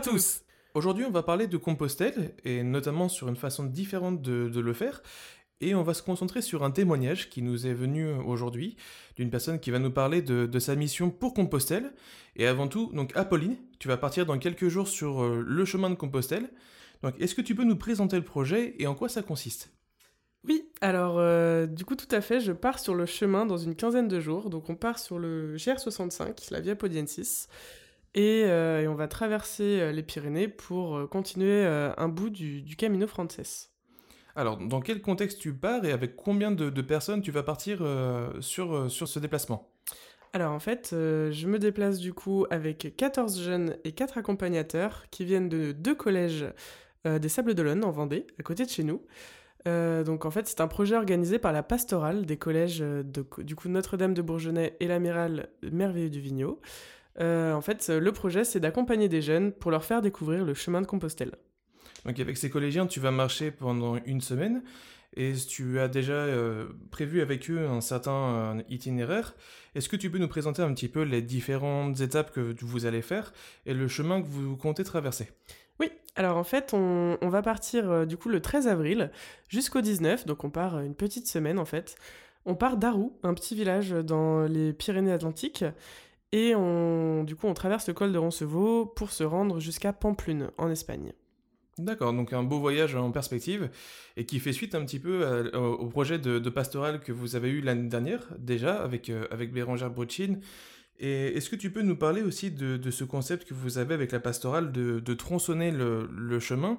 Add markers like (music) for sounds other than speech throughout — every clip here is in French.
Tous Aujourd'hui, on va parler de Compostelle, et notamment sur une façon différente de, le faire. Et on va se concentrer sur un témoignage qui nous est venu aujourd'hui d'une personne qui va nous parler de, de, sa mission pour Compostelle. Et avant tout, donc Apolline, tu vas partir dans quelques jours sur euh, le chemin de Compostelle. Donc, est-ce que tu peux nous présenter le projet et en quoi ça consiste? Oui, alors euh, du coup tout à fait, je pars sur le chemin dans une quinzaine de jours. Donc on part sur le GR65, la Via Podiensis, et, euh, et on va traverser euh, les Pyrénées pour euh, continuer un bout du, du, Camino Frances. Alors dans quel contexte tu pars et avec combien de, de personnes tu vas partir euh, sur, sur ce déplacement? Alors en fait, euh, je me déplace du coup avec 14 jeunes et 4 accompagnateurs qui viennent de deux collèges des Sables d'Olonne en Vendée, à côté de chez nous. Euh, donc en fait, c'est un projet organisé par la pastorale des collèges de, du coup Notre-Dame de Bourgenais et l'amiral Merveilleux du Vigneault. Euh, en fait, le projet, c'est d'accompagner des jeunes pour leur faire découvrir le chemin de Compostelle. Donc avec ces collégiens, tu vas marcher pendant une semaine et tu as déjà euh, prévu avec eux un certain euh, itinéraire. Est-ce que tu peux nous présenter un petit peu les différentes étapes que vous allez faire et le chemin que vous comptez traverser? Oui, alors en fait, on, on va partir euh, du coup le 13 avril jusqu'au 19, donc on part une petite semaine en fait. On part d'Arou, un petit village dans les Pyrénées-Atlantiques, et on, du coup on traverse le col de Roncevaux pour se rendre jusqu'à Pamplune, en Espagne. D'accord, donc un beau voyage en perspective et qui fait suite un petit peu au, projet de, pastoral que vous avez eu l'année dernière déjà avec, euh, avec Bérangère. Et est-ce que tu peux nous parler aussi de, ce concept que vous avez avec la pastorale de, tronçonner le, chemin,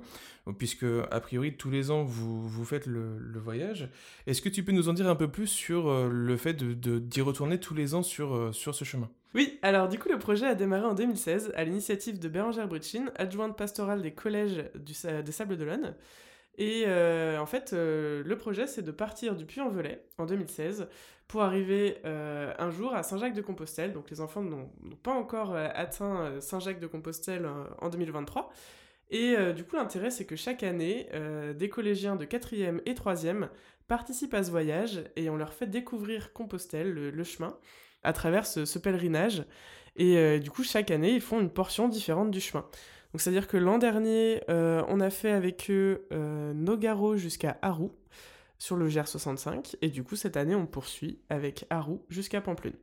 puisque a priori tous les ans vous, vous faites le, voyage. Est-ce que tu peux nous en dire un peu plus sur euh, le fait d'y retourner tous les ans sur, euh, ce chemin? Oui, alors du coup le projet a démarré en 2016 à l'initiative de Bérangère Brutchin, adjointe pastorale des collèges des Sables d'Olonne. Et euh, en fait, euh, le projet, c'est de partir du Puy-en-Velay en 2016 pour arriver euh, un jour à Saint-Jacques-de-Compostelle. Donc les enfants n'ont pas encore atteint Saint-Jacques-de-Compostelle en 2023. Et du coup, l'intérêt, c'est que chaque année, des collégiens de 4e et 3e participent à ce voyage et on leur fait découvrir Compostelle, le, chemin, à travers ce pèlerinage. Et du coup, chaque année, ils font une portion différente du chemin. Donc c'est-à-dire que l'an dernier, euh, on a fait avec eux euh, Nogaro jusqu'à Arou sur le GR65 et du coup cette année on poursuit avec Arou jusqu'à Pamplune.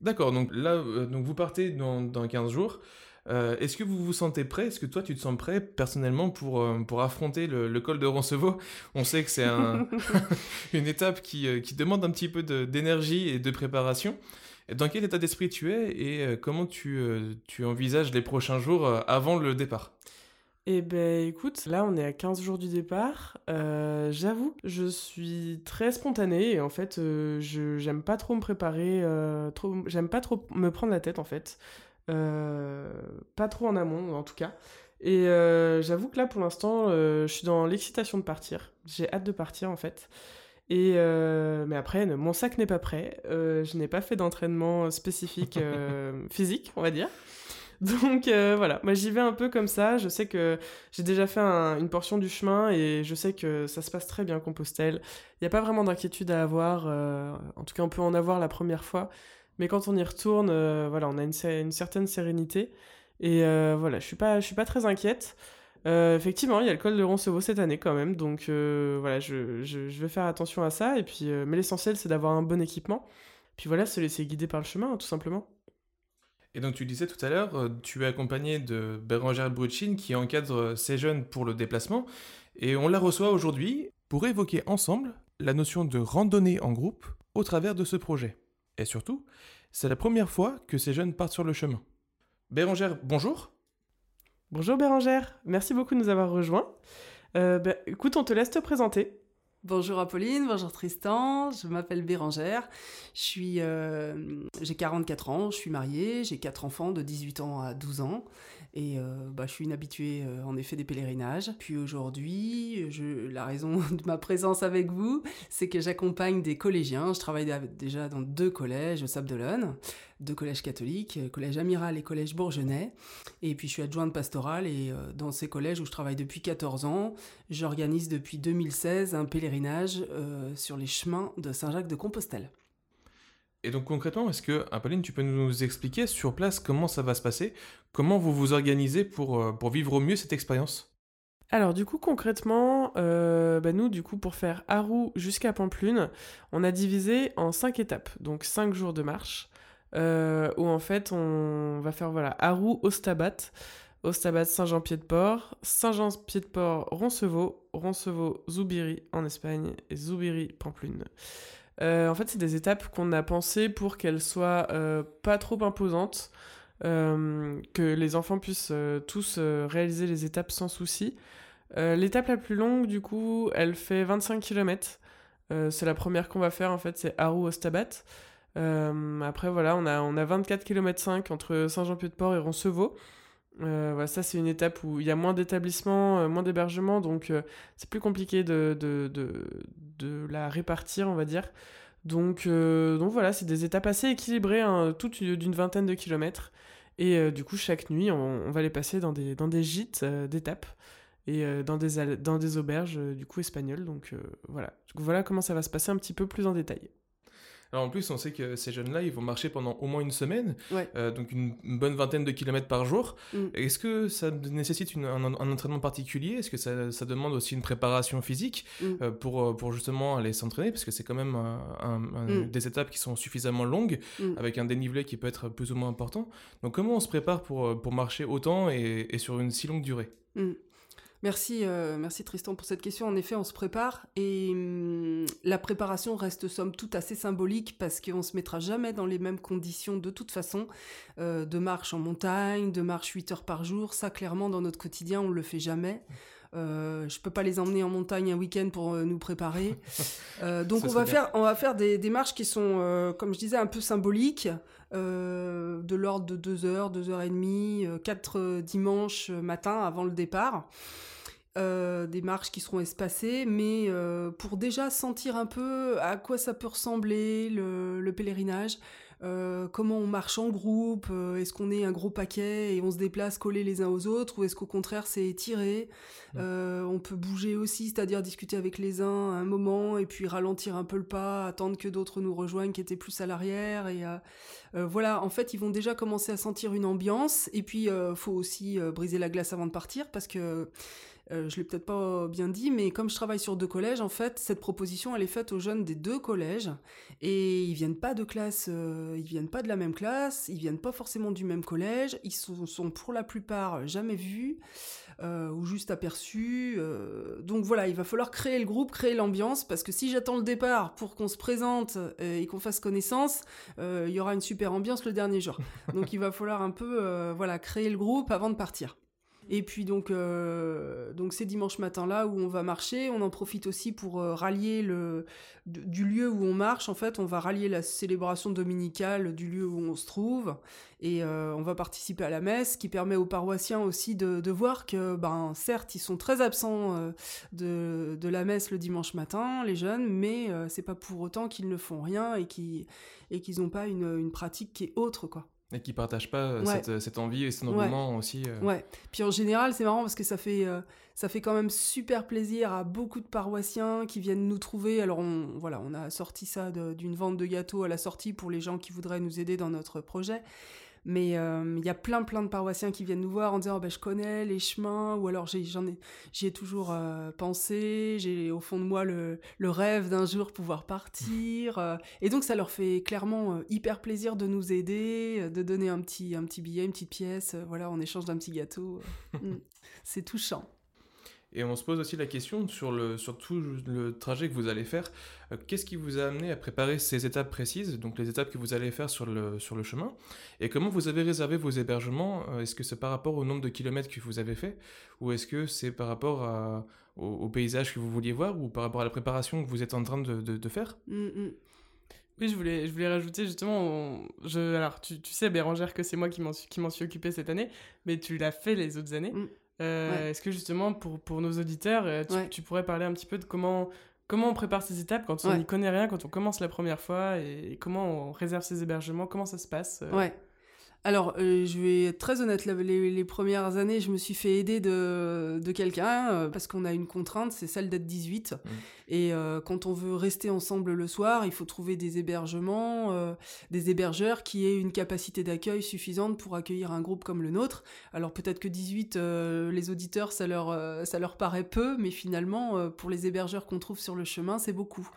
D'accord, donc là euh, donc vous partez dans, dans 15 jours. Est-ce que vous vous sentez prêt? Est-ce que toi tu te sens prêt personnellement pour, pour affronter le, le, col de Roncevaux? On sait que c'est un, (laughs) (laughs) une étape qui, qui demande un petit peu d'énergie et de préparation. Dans quel état d'esprit tu es et euh, comment tu, euh, tu envisages les prochains jours euh, avant le départ? Eh ben écoute, là on est à 15 jours du départ. J'avoue, je suis très spontanée et en fait, euh, j'aime pas trop me préparer, trop, j'aime pas trop me prendre la tête en fait. pas trop en amont en tout cas. Et j'avoue que là pour l'instant, je suis dans l'excitation de partir. J'ai hâte de partir en fait. Et euh, mais après, mon sac n'est pas prêt. Euh, je n'ai pas fait d'entraînement spécifique euh, (laughs) physique, on va dire. Donc voilà, moi j'y vais un peu comme ça. Je sais que j'ai déjà fait un, une portion du chemin et je sais que ça se passe très bien Compostelle. Il n'y a pas vraiment d'inquiétude à avoir. En tout cas, on peut en avoir la première fois. Mais quand on y retourne, voilà, on a une, une, certaine sérénité. Et voilà, je suis pas, je suis pas très inquiète. Euh, effectivement, il y a le col de Roncevaux cette année quand même, donc euh, voilà, je, vais faire attention à ça. Et puis, euh, mais l'essentiel, c'est d'avoir un bon équipement. Puis voilà, se laisser guider par le chemin, hein, tout simplement. Et donc tu disais tout à l'heure, tu es accompagné de Bérangère Bruchin qui encadre ces jeunes pour le déplacement, et on la reçoit aujourd'hui pour évoquer ensemble la notion de randonnée en groupe au travers de ce projet. Et surtout, c'est la première fois que ces jeunes partent sur le chemin. Bérangère, bonjour. Bonjour Bérangère, merci beaucoup de nous avoir rejoints. Euh, bah, écoute, on te laisse te présenter. Bonjour Apolline, bonjour Tristan, je m'appelle Bérangère, euh, j'ai 44 ans, je suis mariée, j'ai quatre enfants de 18 ans à 12 ans et euh, bah, je suis une habituée euh, en effet des pèlerinages. Puis aujourd'hui, la raison (laughs) de ma présence avec vous, c'est que j'accompagne des collégiens, je travaille déjà dans deux collèges au Sable d'Olonne, deux collèges catholiques, collège Amiral et collège Bourgenais, et puis je suis adjointe pastorale et euh, dans ces collèges où je travaille depuis 14 ans, j'organise depuis 2016 un pèlerinage euh, sur les chemins de Saint-Jacques de Compostelle. Et donc concrètement, est-ce que, Apolline, tu peux nous expliquer sur place comment ça va se passer? Comment vous vous organisez pour, euh, pour vivre au mieux cette expérience? Alors du coup concrètement, euh, bah, nous du coup pour faire Arou jusqu'à Pamplune, on a divisé en cinq étapes, donc cinq jours de marche, euh, où en fait on va faire voilà Arou, Ostabat, Ostabat Saint-Jean-Pied-de-Port, Saint-Jean-Pied-de-Port, Roncevaux, Roncevaux, Zoubiri en Espagne et Zoubiri, Pamplune. Euh, en fait, c'est des étapes qu'on a pensées pour qu'elles soient euh, pas trop imposantes, que les enfants puissent tous réaliser les étapes sans souci. L'étape la plus longue, du coup, elle fait 25 km. c'est la première qu'on va faire, en fait, c'est Arou-Ostabat. Après, voilà, on a, on a 24 km 5 entre Saint-Jean-Pied-de-Port et Roncevaux. Euh, ça, c'est une étape où il y a moins d'établissements, euh, moins d'hébergements, donc euh, c'est plus compliqué de, de, de, de, la répartir, on va dire. Donc, donc voilà, c'est des étapes assez équilibrées, hein, toutes d'une vingtaine de kilomètres. Et du coup, chaque nuit, on, va les passer dans des, dans des gîtes d'étapes et dans, des, dans des auberges du coup espagnoles. Donc voilà. voilà comment ça va se passer un petit peu plus en détail. Alors en plus, on sait que ces jeunes-là, ils vont marcher pendant au moins une semaine, euh, donc une, bonne vingtaine de kilomètres par jour. Mm. Est-ce que ça nécessite un, entraînement particulier? Est-ce que ça, demande aussi une préparation physique mm. euh, pour, euh, pour justement aller s'entraîner? Parce que c'est quand même mm. des étapes qui sont suffisamment longues, avec un dénivelé qui peut être plus ou moins important. Donc comment on se prépare pour, pour marcher autant et, et sur une si longue durée? Merci, euh, merci Tristan pour cette question. En effet, on se prépare et hum, la préparation reste somme toute assez symbolique parce qu'on se mettra jamais dans les mêmes conditions de toute façon. Euh, de marche en montagne, de marche 8 heures par jour, ça clairement dans notre quotidien on le fait jamais. Euh, je peux pas les emmener en montagne un week-end pour euh, nous préparer. (laughs) donc on va, faire, on va faire des, des marches qui sont, comme je disais, un peu symboliques, de l'ordre de 2 heures, 2 heures et demie, 4 dimanches matin avant le départ. Euh, des marches qui seront espacées, mais euh, pour déjà sentir un peu à quoi ça peut ressembler le, pèlerinage, euh, comment on marche en groupe, est-ce qu'on est un gros paquet et on se déplace collés les uns aux autres, ou est-ce qu'au contraire c'est étiré, on peut bouger aussi, c'est-à-dire discuter avec les uns un moment et puis ralentir un peu le pas, attendre que d'autres nous rejoignent qui étaient plus à l'arrière et voilà, en fait ils vont déjà commencer à sentir une ambiance et puis faut aussi briser la glace avant de partir parce que euh, je l'ai peut-être pas bien dit, mais comme je travaille sur deux collèges, en fait, cette proposition, elle est faite aux jeunes des deux collèges, et ils viennent pas de classe, euh, ils viennent pas de la même classe, ils viennent pas forcément du même collège, ils sont, sont pour la plupart jamais vus, euh, ou juste aperçus. donc voilà, il va falloir créer le groupe, créer l'ambiance, parce que si j'attends le départ pour qu'on se présente et qu'on fasse connaissance, il y aura une super ambiance le dernier jour. Donc il va falloir un peu, voilà, créer le groupe avant de partir. Et puis donc, euh, donc ces dimanches matins là où on va marcher, on en profite aussi pour euh, rallier le du lieu où on marche. En fait, on va rallier la célébration dominicale du lieu où on se trouve et euh, on va participer à la messe, qui permet aux paroissiens aussi de, de voir que, ben certes, ils sont très absents de, de, la messe le dimanche matin, les jeunes, mais c'est pas pour autant qu'ils ne font rien et qu'ils et qu'ils n'ont pas une, une pratique qui est autre quoi. Et qui partagent pas euh, cette, cette, envie et cet engouement aussi. Euh. Ouais. Puis en général, c'est marrant parce que ça fait, euh, ça fait quand même super plaisir à beaucoup de paroissiens qui viennent nous trouver. Alors on, voilà, on a sorti ça d'une vente de gâteaux à la sortie pour les gens qui voudraient nous aider dans notre projet. Mais euh, il y a plein plein de paroissiens qui viennent nous voir en disant oh, ben, je connais les chemins ou alors j'en ai j'y ai toujours euh, pensé, j'ai au fond de moi le, le rêve d'un jour pouvoir partir euh. et donc ça leur fait clairement hyper plaisir de nous aider, de donner un petit un petit billet, une petite pièce, voilà en échange d'un petit gâteau. (laughs) Mm. C'est touchant. Et on se pose aussi la question sur, le, sur tout le trajet que vous allez faire. Euh, qu'est-ce qui vous a amené à préparer ces étapes précises, donc les étapes que vous allez faire sur le, sur le chemin? Et comment vous avez réservé vos hébergements? Euh, Est-ce que c'est par rapport au nombre de kilomètres que vous avez fait? Ou est-ce que c'est par rapport au, paysage que vous vouliez voir Ou par rapport à la préparation que vous êtes en train de, de, faire? Mm, mm. Oui, je voulais, je voulais rajouter justement, je, alors tu, tu sais Bérangère que c'est moi qui m'en suis, suis occupé cette année, mais tu l'as fait les autres années. Mm. Est-ce que justement, pour, pour nos auditeurs, euh, tu, pourrais parler un petit peu de comment, comment on prépare ces étapes quand on n'y connaît rien, quand on commence la première fois, et, comment on réserve ses hébergements, comment ça se passe euh? Ouais. Alors, euh, je vais être très honnête, les, premières années, je me suis fait aider de, quelqu'un euh, parce qu'on a une contrainte, c'est celle d'être 18. Mmh. Et euh, quand on veut rester ensemble le soir, il faut trouver des hébergements, des hébergeurs qui aient une capacité d'accueil suffisante pour accueillir un groupe comme le nôtre. Alors peut-être que 18, les auditeurs, ça leur, ça leur paraît peu, mais finalement, pour les hébergeurs qu'on trouve sur le chemin, c'est beaucoup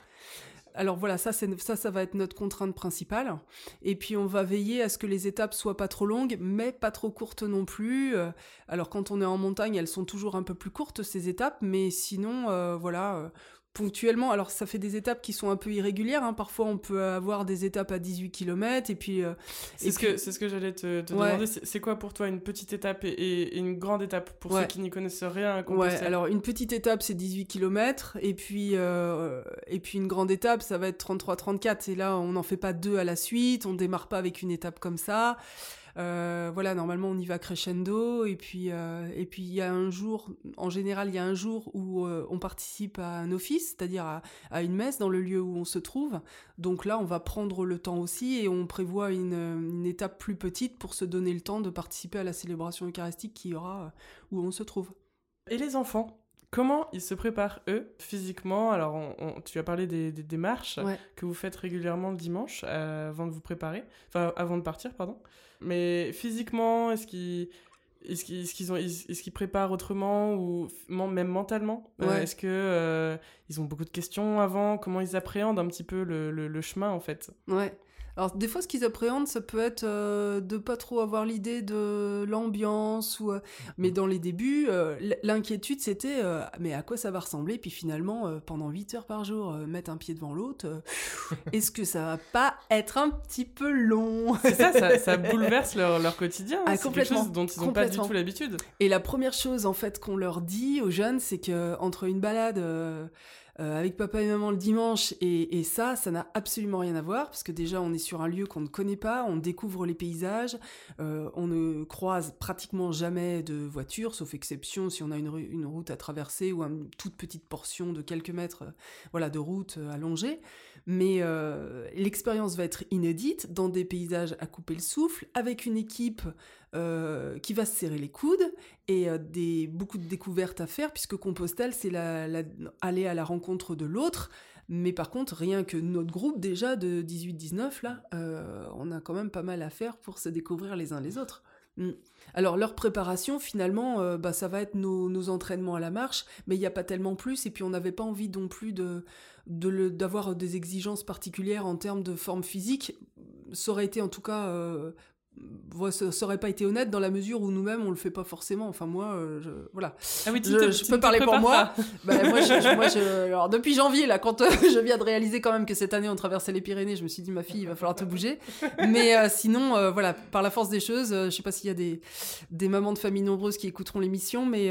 alors voilà, ça, ça, va être notre contrainte principale. Et puis on va veiller à ce que les étapes soient pas trop longues, mais pas trop courtes non plus. Euh, alors quand on est en montagne, elles sont toujours un peu plus courtes ces étapes, mais sinon, euh, voilà, euh, ponctuellement. Alors, ça fait des étapes qui sont un peu irrégulières. Hein. Parfois, on peut avoir des étapes à 18 km et puis. Euh, c'est ce, que, ce que j'allais te, demander. C'est quoi pour toi une petite étape et, une grande étape pour ceux qui n'y connaissent rien à Ouais, alors une petite étape, c'est 18 km. Et puis, euh, et puis une grande étape, ça va être 33-34. Et là, on n'en fait pas deux à la suite. On démarre pas avec une étape comme ça. Euh, voilà, normalement on y va crescendo et puis euh, et puis il y a un jour, en général il y a un jour où euh, on participe à un office, c'est-à-dire à, une messe dans le lieu où on se trouve. Donc là on va prendre le temps aussi et on prévoit une, une étape plus petite pour se donner le temps de participer à la célébration eucharistique qui aura où on se trouve. Et les enfants? Comment ils se préparent, eux, physiquement? Alors, tu as parlé des, démarches que vous faites régulièrement le dimanche avant de vous préparer, enfin, avant de partir, pardon. Mais physiquement, est-ce qu'ils est-ce qu'ils ont est-ce qu'ils préparent autrement ou même mentalement? Euh, Est-ce que euh, ils ont beaucoup de questions avant Comment ils appréhendent un petit peu le, le, le chemin en fait Ouais. Alors des fois, ce qu'ils appréhendent, ça peut être euh, de pas trop avoir l'idée de l'ambiance ou. Euh, mais dans les débuts, euh, l'inquiétude c'était mais à quoi ça va ressembler? Puis finalement, pendant 8 heures par jour, mettre un pied devant l'autre, (laughs) est-ce que ça va pas être un petit peu long? C'est ça, ça, (laughs) bouleverse leur, leur quotidien. Ah, c'est quelque chose dont ils n'ont pas du tout l'habitude. Et la première chose en fait qu'on leur dit aux jeunes, c'est que entre une balade euh, avec papa et maman le dimanche, et, ça, ça n'a absolument rien à voir, parce que déjà, on est sur un lieu qu'on ne connaît pas, on découvre les paysages, euh, on ne croise pratiquement jamais de voitures, sauf exception si on a une, une route à traverser ou une toute petite portion de quelques mètres euh, voilà, de route allongée. Mais l'expérience va être inédite, dans des paysages à couper le souffle, avec une équipe euh, qui va se serrer les coudes et euh, des, beaucoup de découvertes à faire, puisque Compostelle, c'est la, aller à la rencontre de l'autre. Mais par contre, rien que notre groupe déjà de 18-19, là, euh, on a quand même pas mal à faire pour se découvrir les uns les autres. Mm. Alors leur préparation, finalement, bah, ça va être nos, entraînements à la marche, mais il n'y a pas tellement plus, et puis on n'avait pas envie non plus de d'avoir des exigences particulières en termes de forme physique. Ça aurait été en tout cas ça aurait pas été honnête dans la mesure où nous-mêmes on le fait pas forcément. Enfin moi, euh, je, voilà. Ah oui, je, peux parler pour moi. Bah, moi, (laughs) alors depuis janvier là, quand euh, (laughs) je viens de réaliser quand même que cette année on traversait les Pyrénées, je me suis dit ma fille, il va falloir te bouger. Mais euh, sinon, voilà, par la force des choses, je sais pas s'il y a des des mamans de familles nombreuses qui écouteront l'émission, mais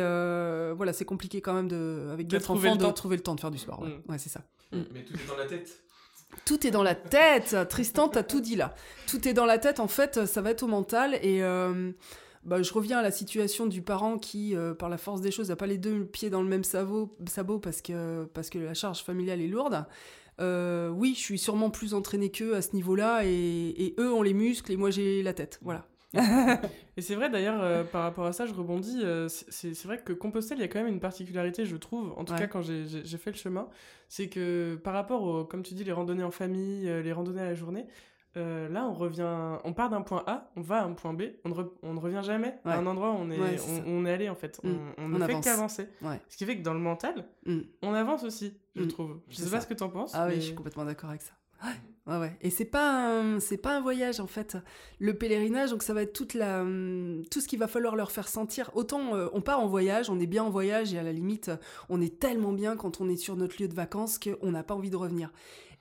voilà, c'est compliqué quand même de avec quatre enfants de trouver le temps de faire du sport. Ouais, mm. ouais c'est ça. Mais tout est dans la tête. Tout est dans la tête. Tristan, t'as tout dit là. Tout est dans la tête. En fait, ça va être au mental. Et euh, bah, je reviens à la situation du parent qui, euh, par la force des choses, n'a pas les deux pieds dans le même sabot, parce, que, parce que la charge familiale est lourde. Euh, oui, je suis sûrement plus entraînée qu'eux à ce niveau-là. Et, eux ont les muscles et moi j'ai la tête. Voilà. Et c'est vrai d'ailleurs, par rapport à ça, je rebondis. c'est vrai que Compostelle, il y a quand même une particularité, je trouve, en tout cas quand j'ai fait le chemin, c'est que par rapport, aux, comme tu dis, les randonnées en famille, euh, les randonnées à la journée, euh, là, on revient, on part d'un point A, on va à un point B, on ne, on ne revient jamais à un endroit où on est, on, est allé en fait. Mm. On, ne fait qu'avancer. Ce qui fait que dans le mental, mm. on avance aussi, je mm. trouve. Je sais pas ce que tu en penses. Ah oui, je suis complètement d'accord avec ça. Ouais, ouais. Et c'est pas c'est pas un voyage en fait. Le pèlerinage, donc ça va être toute la tout ce qu'il va falloir leur faire sentir. Autant euh, on part en voyage, on est bien en voyage et à la limite on est tellement bien quand on est sur notre lieu de vacances qu'on n'a pas envie de revenir.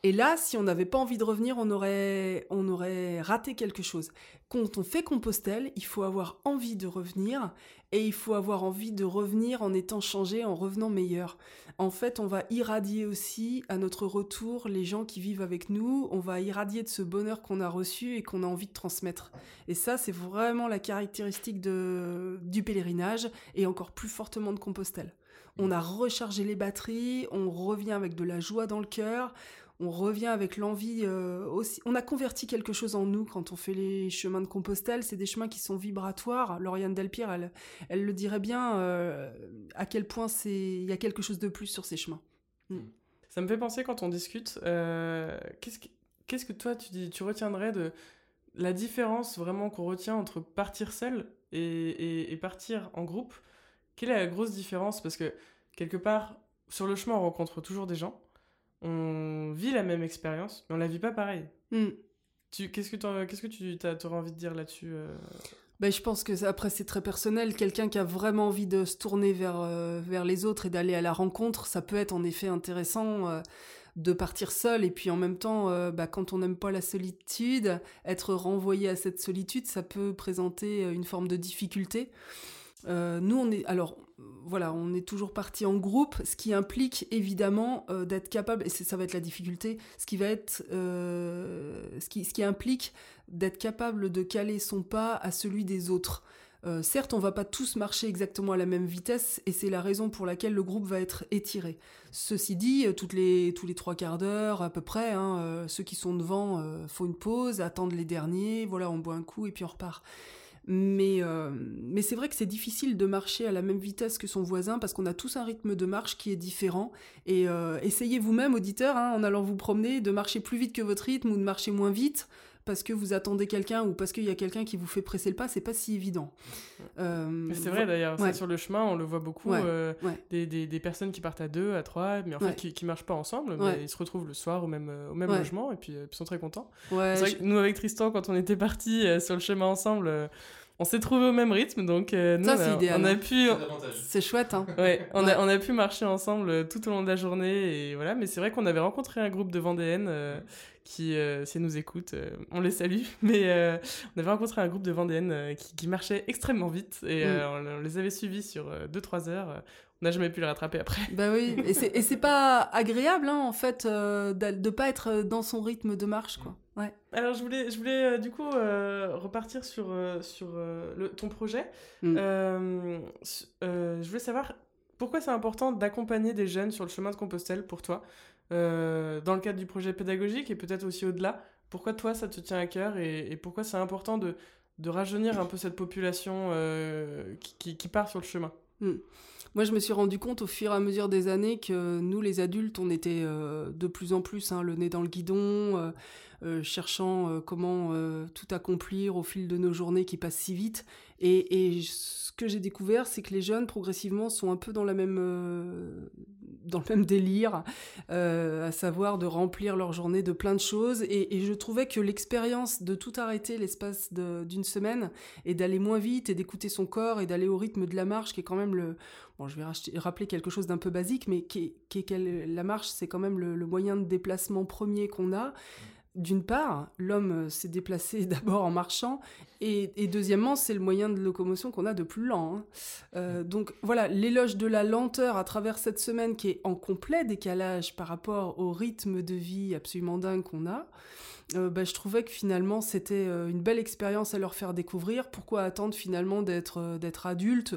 Et là, si on n'avait pas envie de revenir, on aurait, on aurait raté quelque chose. Quand on fait Compostelle, il faut avoir envie de revenir et il faut avoir envie de revenir en étant changé, en revenant meilleur. En fait, on va irradier aussi à notre retour les gens qui vivent avec nous, on va irradier de ce bonheur qu'on a reçu et qu'on a envie de transmettre. Et ça, c'est vraiment la caractéristique de, du pèlerinage et encore plus fortement de Compostelle. On a rechargé les batteries, on revient avec de la joie dans le cœur, on revient avec l'envie aussi. On a converti quelque chose en nous quand on fait les chemins de Compostelle. C'est des chemins qui sont vibratoires. Lauriane Delpire, elle, elle le dirait bien à quel point c'est il y a quelque chose de plus sur ces chemins. Mm. Ça me fait penser quand on discute. Qu'est-ce que qu'est-ce que toi tu dis, tu retiendrais de la différence vraiment qu'on retient entre partir seul et, partir en groupe, quelle est la grosse différence? Parce que quelque part, sur le chemin, on rencontre toujours des gens, on vit la même expérience, mais on la vit pas pareil. Hmm. Qu'est-ce que, qu'est-ce que tu aurais envie de dire là-dessus euh? ben, je pense que après c'est très personnel. Quelqu'un qui a vraiment envie de se tourner vers, euh, vers les autres et d'aller à la rencontre, ça peut être en effet intéressant. Euh, de partir seul et puis en même temps euh, bah, quand on n'aime pas la solitude être renvoyé à cette solitude ça peut présenter une forme de difficulté euh, nous on est alors voilà on est toujours parti en groupe ce qui implique évidemment d'être capable et ça va être la difficulté ce qui va être ce qui ce qui implique d'être capable de caler son pas à celui des autres euh, certes, on va pas tous marcher exactement à la même vitesse, et c'est la raison pour laquelle le groupe va être étiré. Ceci dit, euh, tous les trois quarts d'heure à peu près, hein, euh, ceux qui sont devant font une pause, attendent les derniers, voilà, on boit un coup et puis on repart. Mais, mais c'est vrai que c'est difficile de marcher à la même vitesse que son voisin parce qu'on a tous un rythme de marche qui est différent. Et essayez vous-même, auditeur, hein, en allant vous promener, de marcher plus vite que votre rythme ou de marcher moins vite parce que vous attendez quelqu'un ou parce qu'il y a quelqu'un qui vous fait presser le pas, c'est pas si évident. Euh, c'est vrai d'ailleurs, sur le chemin, on le voit beaucoup, euh, des, des, des, personnes qui partent à deux, à trois, mais en fait qui, qui marchent pas ensemble, mais ils se retrouvent le soir au même, euh, au même logement et puis ils sont très contents. c'est vrai que nous avec Tristan, quand on était partis sur le chemin ensemble, on s'est trouvé au même rythme, donc euh, nous, on, a, on, a, pu... C'est chouette, hein. Ouais, on, A, on a pu marcher ensemble euh, tout au long de la journée, et voilà, mais c'est vrai qu'on avait rencontré un groupe de Vendéennes euh, qui, si elles nous écoutent, on les salue, (laughs) mais on avait rencontré un groupe de Vendéennes qui, qui, marchait extrêmement vite, et mm. on, les avait suivis sur 2-3 heures. On n'a jamais pu le rattraper après. Bah oui, et c'est pas agréable hein, en fait euh, de pas être dans son rythme de marche quoi. Ouais. Alors je voulais, je voulais euh, du coup euh, repartir sur, sur le, ton projet. Mm. je voulais savoir pourquoi c'est important d'accompagner des jeunes sur le chemin de Compostelle pour toi, dans le cadre du projet pédagogique et peut-être aussi au-delà. Pourquoi toi ça te tient à cœur et, pourquoi c'est important de, de rajeunir un peu cette population qui, qui, part sur le chemin? Mm. Moi, je me suis rendu compte au fur et à mesure des années que nous, les adultes, on était euh, de plus en plus hein, le nez dans le guidon, euh, euh, cherchant comment tout accomplir au fil de nos journées qui passent si vite. Et, ce que j'ai découvert, c'est que les jeunes, progressivement, sont un peu dans la même dans le même délire, à savoir de remplir leur journée de plein de choses. Et, je trouvais que l'expérience de tout arrêter l'espace d'une semaine et d'aller moins vite et d'écouter son corps et d'aller au rythme de la marche, qui est quand même le, bon, je vais rappeler quelque chose d'un peu basique, mais qui la marche, c'est quand même le, moyen de déplacement premier qu'on a. D'une part, l'homme euh, s'est déplacé (laughs) d'abord en marchant, et, deuxièmement, c'est le moyen de locomotion qu'on a de plus lent. Hein. Euh, donc voilà, l'éloge de la lenteur à travers cette semaine qui est en complet décalage par rapport au rythme de vie absolument dingue qu'on a. Euh, bah, je trouvais que finalement c'était une belle expérience à leur faire découvrir. Pourquoi attendre finalement d'être d'être adulte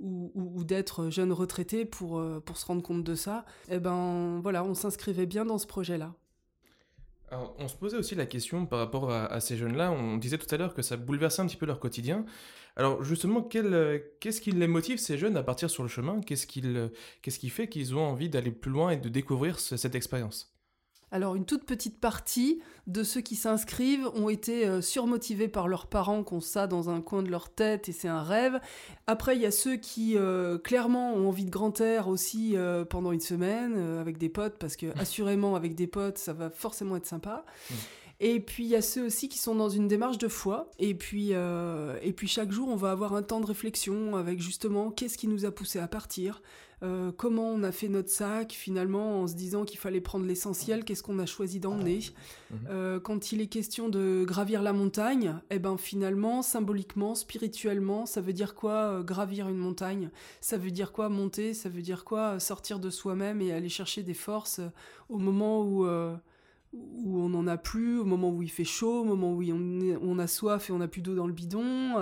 ou, d'être jeune retraité pour, pour se rendre compte de ça, eh ben voilà, on s'inscrivait bien dans ce projet-là. On se posait aussi la question par rapport à, ces jeunes-là, on disait tout à l'heure que ça bouleversait un petit peu leur quotidien. Alors justement, qu'est-ce qui les motive ces jeunes à partir sur le chemin? Qu'est-ce qui, qu'est-ce qui fait qu'ils ont envie d'aller plus loin et de découvrir cette expérience? Alors une toute petite partie de ceux qui s'inscrivent ont été euh, surmotivés par leurs parents qui ont ça dans un coin de leur tête et c'est un rêve. Après il y a ceux qui euh, clairement ont envie de grand air aussi euh, pendant une semaine avec des potes parce que (laughs) assurément avec des potes ça va forcément être sympa. Mmh. Et puis il y a ceux aussi qui sont dans une démarche de foi. Et puis, et puis chaque jour, on va avoir un temps de réflexion avec justement qu'est-ce qui nous a poussé à partir, euh, comment on a fait notre sac finalement en se disant qu'il fallait prendre l'essentiel, qu'est-ce qu'on a choisi d'emmener. Mhm. Euh, quand il est question de gravir la montagne, eh ben finalement, symboliquement, spirituellement, ça veut dire quoi euh, gravir une montagne? Ça veut dire quoi monter? Ça veut dire quoi sortir de soi-même et aller chercher des forces au moment où où on n'en a plus, au moment où il fait chaud, au moment où on, on a soif et on n'a plus d'eau dans le bidon,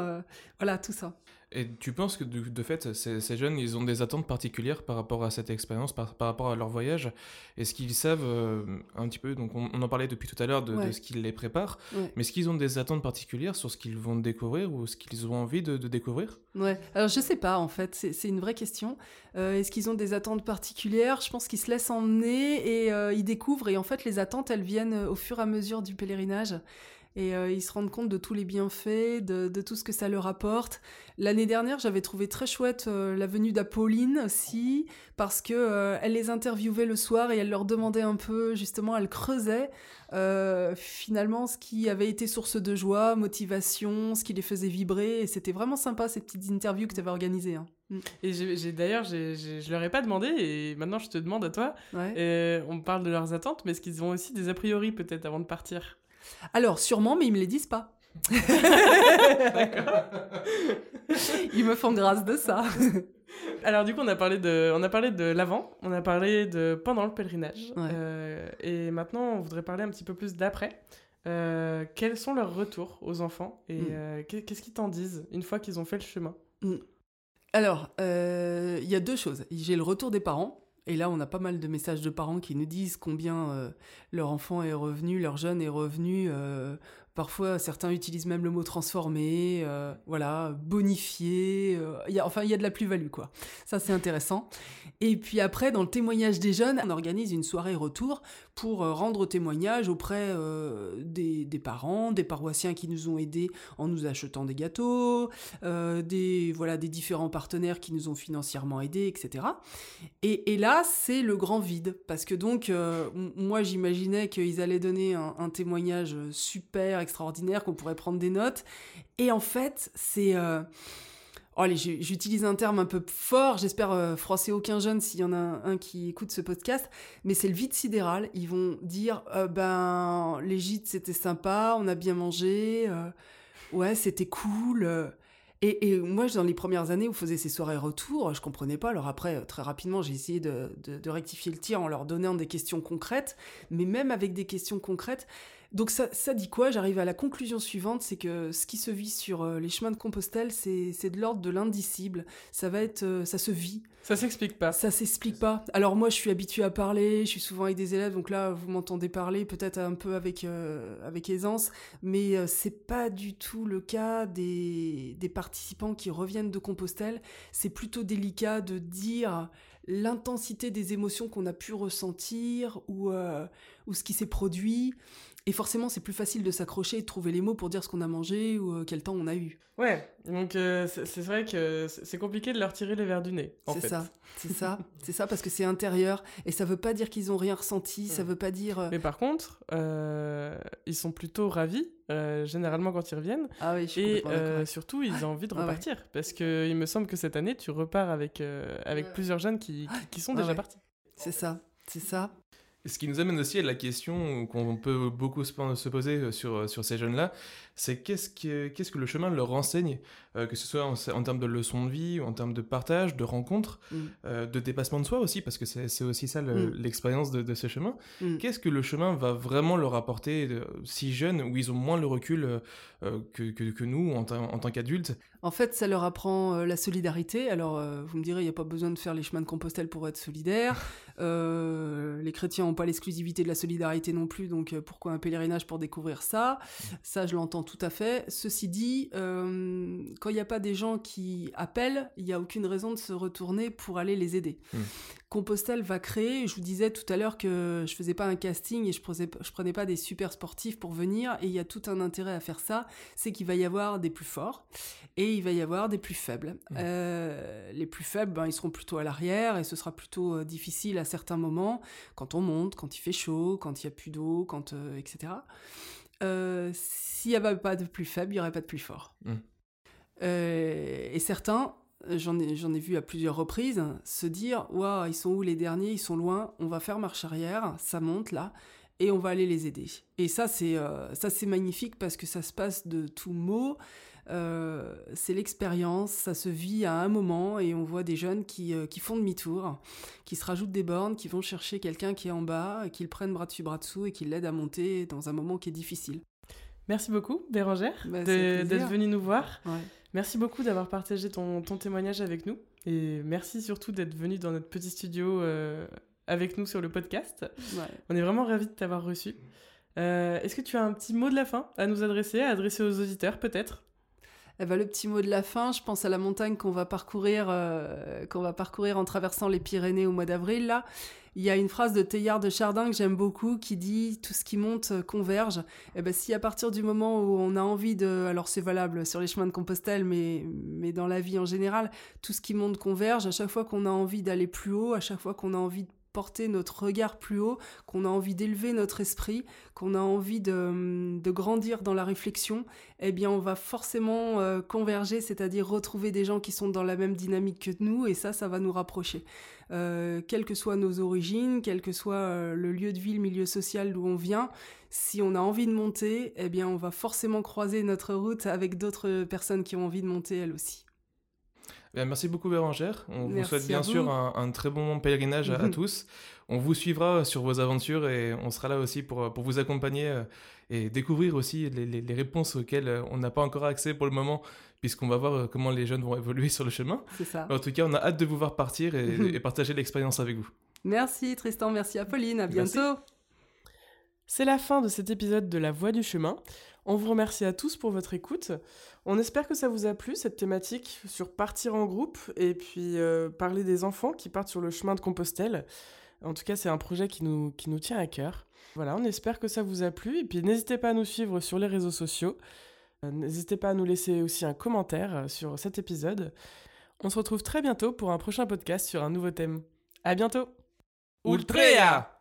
voilà, tout ça. Et tu penses que de, fait, ces, jeunes, ils ont des attentes particulières par rapport à cette expérience, par, rapport à leur voyage? Est-ce qu'ils savent euh, un petit peu, donc on, en parlait depuis tout à l'heure de, ce qui les prépare, mais est-ce qu'ils ont des attentes particulières sur ce qu'ils vont découvrir ou ce qu'ils ont envie de, découvrir? Ouais, alors je sais pas en fait, c'est une vraie question. Euh, est-ce qu'ils ont des attentes particulières? Je pense qu'ils se laissent emmener et euh, ils découvrent. Et en fait les attentes elles viennent au fur et à mesure du pèlerinage et euh, ils se rendent compte de tous les bienfaits, de, tout ce que ça leur apporte. L'année dernière, j'avais trouvé très chouette euh, la venue d'Apolline aussi, parce que euh, elle les interviewait le soir et elle leur demandait un peu, justement, elle creusait finalement ce qui avait été source de joie, motivation, ce qui les faisait vibrer. Et c'était vraiment sympa ces petites interviews que tu avais organisées. Hein. Mm. Et j'ai d'ailleurs, je leur ai pas demandé, et maintenant je te demande à toi. on parle de leurs attentes, mais est-ce qu'ils ont aussi des a priori peut-être avant de partir? Alors, sûrement, mais ils me les disent pas. ils me font grâce de ça. Alors du coup, on a parlé de, on a parlé de l'avant, on a parlé de pendant le pèlerinage, euh, et maintenant on voudrait parler un petit peu plus d'après. Euh, quels sont leurs retours aux enfants et mm. euh, qu'est-ce qu'ils t'en disent une fois qu'ils ont fait le chemin? Mm. Alors, il y a deux choses. J'ai le retour des parents et là, on a pas mal de messages de parents qui nous disent combien euh, leur enfant est revenu, leur jeune est revenu euh, Parfois, certains utilisent même le mot transformer, euh, voilà, bonifier. Euh, enfin, il y a de la plus-value, quoi. Ça, c'est intéressant. Et puis après, dans le témoignage des jeunes, on organise une soirée retour pour euh, rendre témoignage auprès des, des, parents, des paroissiens qui nous ont aidés en nous achetant des gâteaux, des, voilà, des différents partenaires qui nous ont financièrement aidés, etc. Et, et là, c'est le grand vide. Parce que donc, moi, j'imaginais qu'ils allaient donner un, un témoignage super, extraordinaire, qu'on pourrait prendre des notes. Et en fait, c'est... Euh... Allez, j'utilise un terme un peu fort, j'espère euh, froisser aucun jeune s'il y en a un, qui écoute ce podcast, mais c'est le vide sidéral. Ils vont dire, euh, ben, les gîtes c'était sympa, on a bien mangé, euh, ouais, c'était cool. Et, et, moi, dans les premières années où je faisais ces soirées retour, je comprenais pas. Alors après, très rapidement, j'ai essayé de, rectifier le tir en leur donnant des questions concrètes. Mais même avec des questions concrètes, donc ça, dit quoi? J'arrive à la conclusion suivante, c'est que ce qui se vit sur euh, les chemins de Compostelle, c'est de l'ordre de l'indicible. Ça va être, euh, ça se vit. Ça s'explique pas. Ça s'explique pas. Alors moi, je suis habituée à parler, je suis souvent avec des élèves, donc là, vous m'entendez parler, peut-être un peu avec euh, avec aisance, mais c'est pas du tout le cas des des participants qui reviennent de Compostelle. C'est plutôt délicat de dire l'intensité des émotions qu'on a pu ressentir ou, ou ce qui s'est produit. Et forcément, c'est plus facile de s'accrocher et de trouver les mots pour dire ce qu'on a mangé ou euh, quel temps on a eu. Ouais, donc euh, c'est vrai que c'est compliqué de leur tirer les verres du nez. C'est ça, c'est ça, (laughs) c'est ça, parce que c'est intérieur et ça veut pas dire qu'ils ont rien ressenti, ça veut pas dire. Euh, Mais par contre, ils sont plutôt ravis, généralement quand ils reviennent. Ah oui, je suis Et surtout, ils ont envie de ah repartir parce que il me semble que cette année, tu repars avec, avec plusieurs jeunes qui, qui, sont déjà partis. C'est ça, c'est ça. Ce qui nous amène aussi à la question qu'on peut beaucoup se poser sur, sur ces jeunes-là, c'est qu'est-ce que, qu'est-ce que le chemin leur enseigne, euh, que ce soit en, termes de leçons de vie, ou en termes de partage, de rencontres, mm. euh, de dépassement de soi aussi, parce que c'est, aussi ça mm. l'expérience de, ce chemin. Mm. Qu'est-ce que le chemin va vraiment leur apporter euh, si jeunes, où ils ont moins le recul que, que, nous en, en tant qu'adultes? En fait, ça leur apprend la solidarité. Alors, vous me direz, il n'y a pas besoin de faire les chemins de Compostelle pour être solidaire. (laughs) les chrétiens n'ont pas l'exclusivité de la solidarité non plus, donc pourquoi un pèlerinage pour découvrir ça? Ça, je l'entends tout à fait. Ceci dit, euh, quand il n'y a pas des gens qui appellent, il n'y a aucune raison de se retourner pour aller les aider. Hmm. Compostelle va créer, je vous disais tout à l'heure que je faisais pas un casting et je prenais, je prenais pas des super sportifs pour venir, et il y a tout un intérêt à faire ça, c'est qu'il va y avoir des plus forts et il va y avoir des plus faibles. Hmm. Euh, les plus faibles, ben, ils seront plutôt à l'arrière et ce sera plutôt euh, difficile à certains moments, quand on monte, quand il fait chaud, quand il y a plus d'eau, quand etc. Euh, s'il n'y avait pas de plus faible, il n'y aurait pas de plus fort. Mm. Euh, et certains, j'en ai, vu à plusieurs reprises, se dire Waouh, ils sont où les derniers? Ils sont loin, on va faire marche arrière, ça monte là, et on va aller les aider. Et ça, c'est, euh, ça, c'est magnifique parce que ça se passe de tout mot. Euh, c'est l'expérience, ça se vit à un moment et on voit des jeunes qui, euh, qui font demi-tour, qui se rajoutent des bornes, qui vont chercher quelqu'un qui est en bas, qui le prennent bras dessus bras dessous et qui l'aident à monter dans un moment qui est difficile. Merci beaucoup Bérangère bah, d'être venue nous voir. Merci beaucoup d'avoir partagé ton, ton, témoignage avec nous. Et merci surtout d'être venu dans notre petit studio euh, avec nous sur le podcast. On est vraiment ravis de t'avoir reçu. Euh, est-ce que tu as un petit mot de la fin à nous adresser, à adresser aux auditeurs peut-être? Eh ben, le petit mot de la fin, je pense à la montagne qu'on va parcourir, euh, qu'on va parcourir en traversant les Pyrénées au mois d'avril là. Il y a une phrase de Teilhard de Chardin que j'aime beaucoup qui dit tout ce qui monte converge. Eh ben si à partir du moment où on a envie de, alors c'est valable sur les chemins de Compostelle, mais mais dans la vie en général, tout ce qui monte converge. À chaque fois qu'on a envie d'aller plus haut, à chaque fois qu'on a envie de porter notre regard plus haut, qu'on a envie d'élever notre esprit, qu'on a envie de, de, grandir dans la réflexion, eh bien on va forcément euh, converger, c'est-à-dire retrouver des gens qui sont dans la même dynamique que nous, et ça, ça va nous rapprocher. Euh, quelles que soient nos origines, quel que soit euh, le lieu de vie, le milieu social d'où on vient, si on a envie de monter, eh bien on va forcément croiser notre route avec d'autres personnes qui ont envie de monter elles aussi. Eh merci beaucoup Bérangère. On vous souhaite bien sûr un, très bon pèlerinage à, tous. On vous suivra sur vos aventures et on sera là aussi pour, pour vous accompagner euh, et découvrir aussi les, les, réponses auxquelles euh, on n'a pas encore accès pour le moment, puisqu'on va voir euh, comment les jeunes vont évoluer (laughs) sur le chemin. C'est ça. en tout cas, on a hâte de vous voir partir et, partager l'expérience avec vous. Merci Tristan, merci Apolline, à bientôt. C'est la fin de cet épisode de La Voix du chemin. On vous remercie à tous pour votre écoute. On espère que ça vous a plu, cette thématique sur partir en groupe et puis euh, parler des enfants qui partent sur le chemin de Compostelle. En tout cas, c'est un projet qui nous, qui nous tient à cœur. Voilà, on espère que ça vous a plu. Et puis n'hésitez pas à nous suivre sur les réseaux sociaux. Euh, n'hésitez pas à nous laisser aussi un commentaire euh, sur cet épisode. On se retrouve très bientôt pour un prochain podcast sur un nouveau thème. À bientôt Ultrea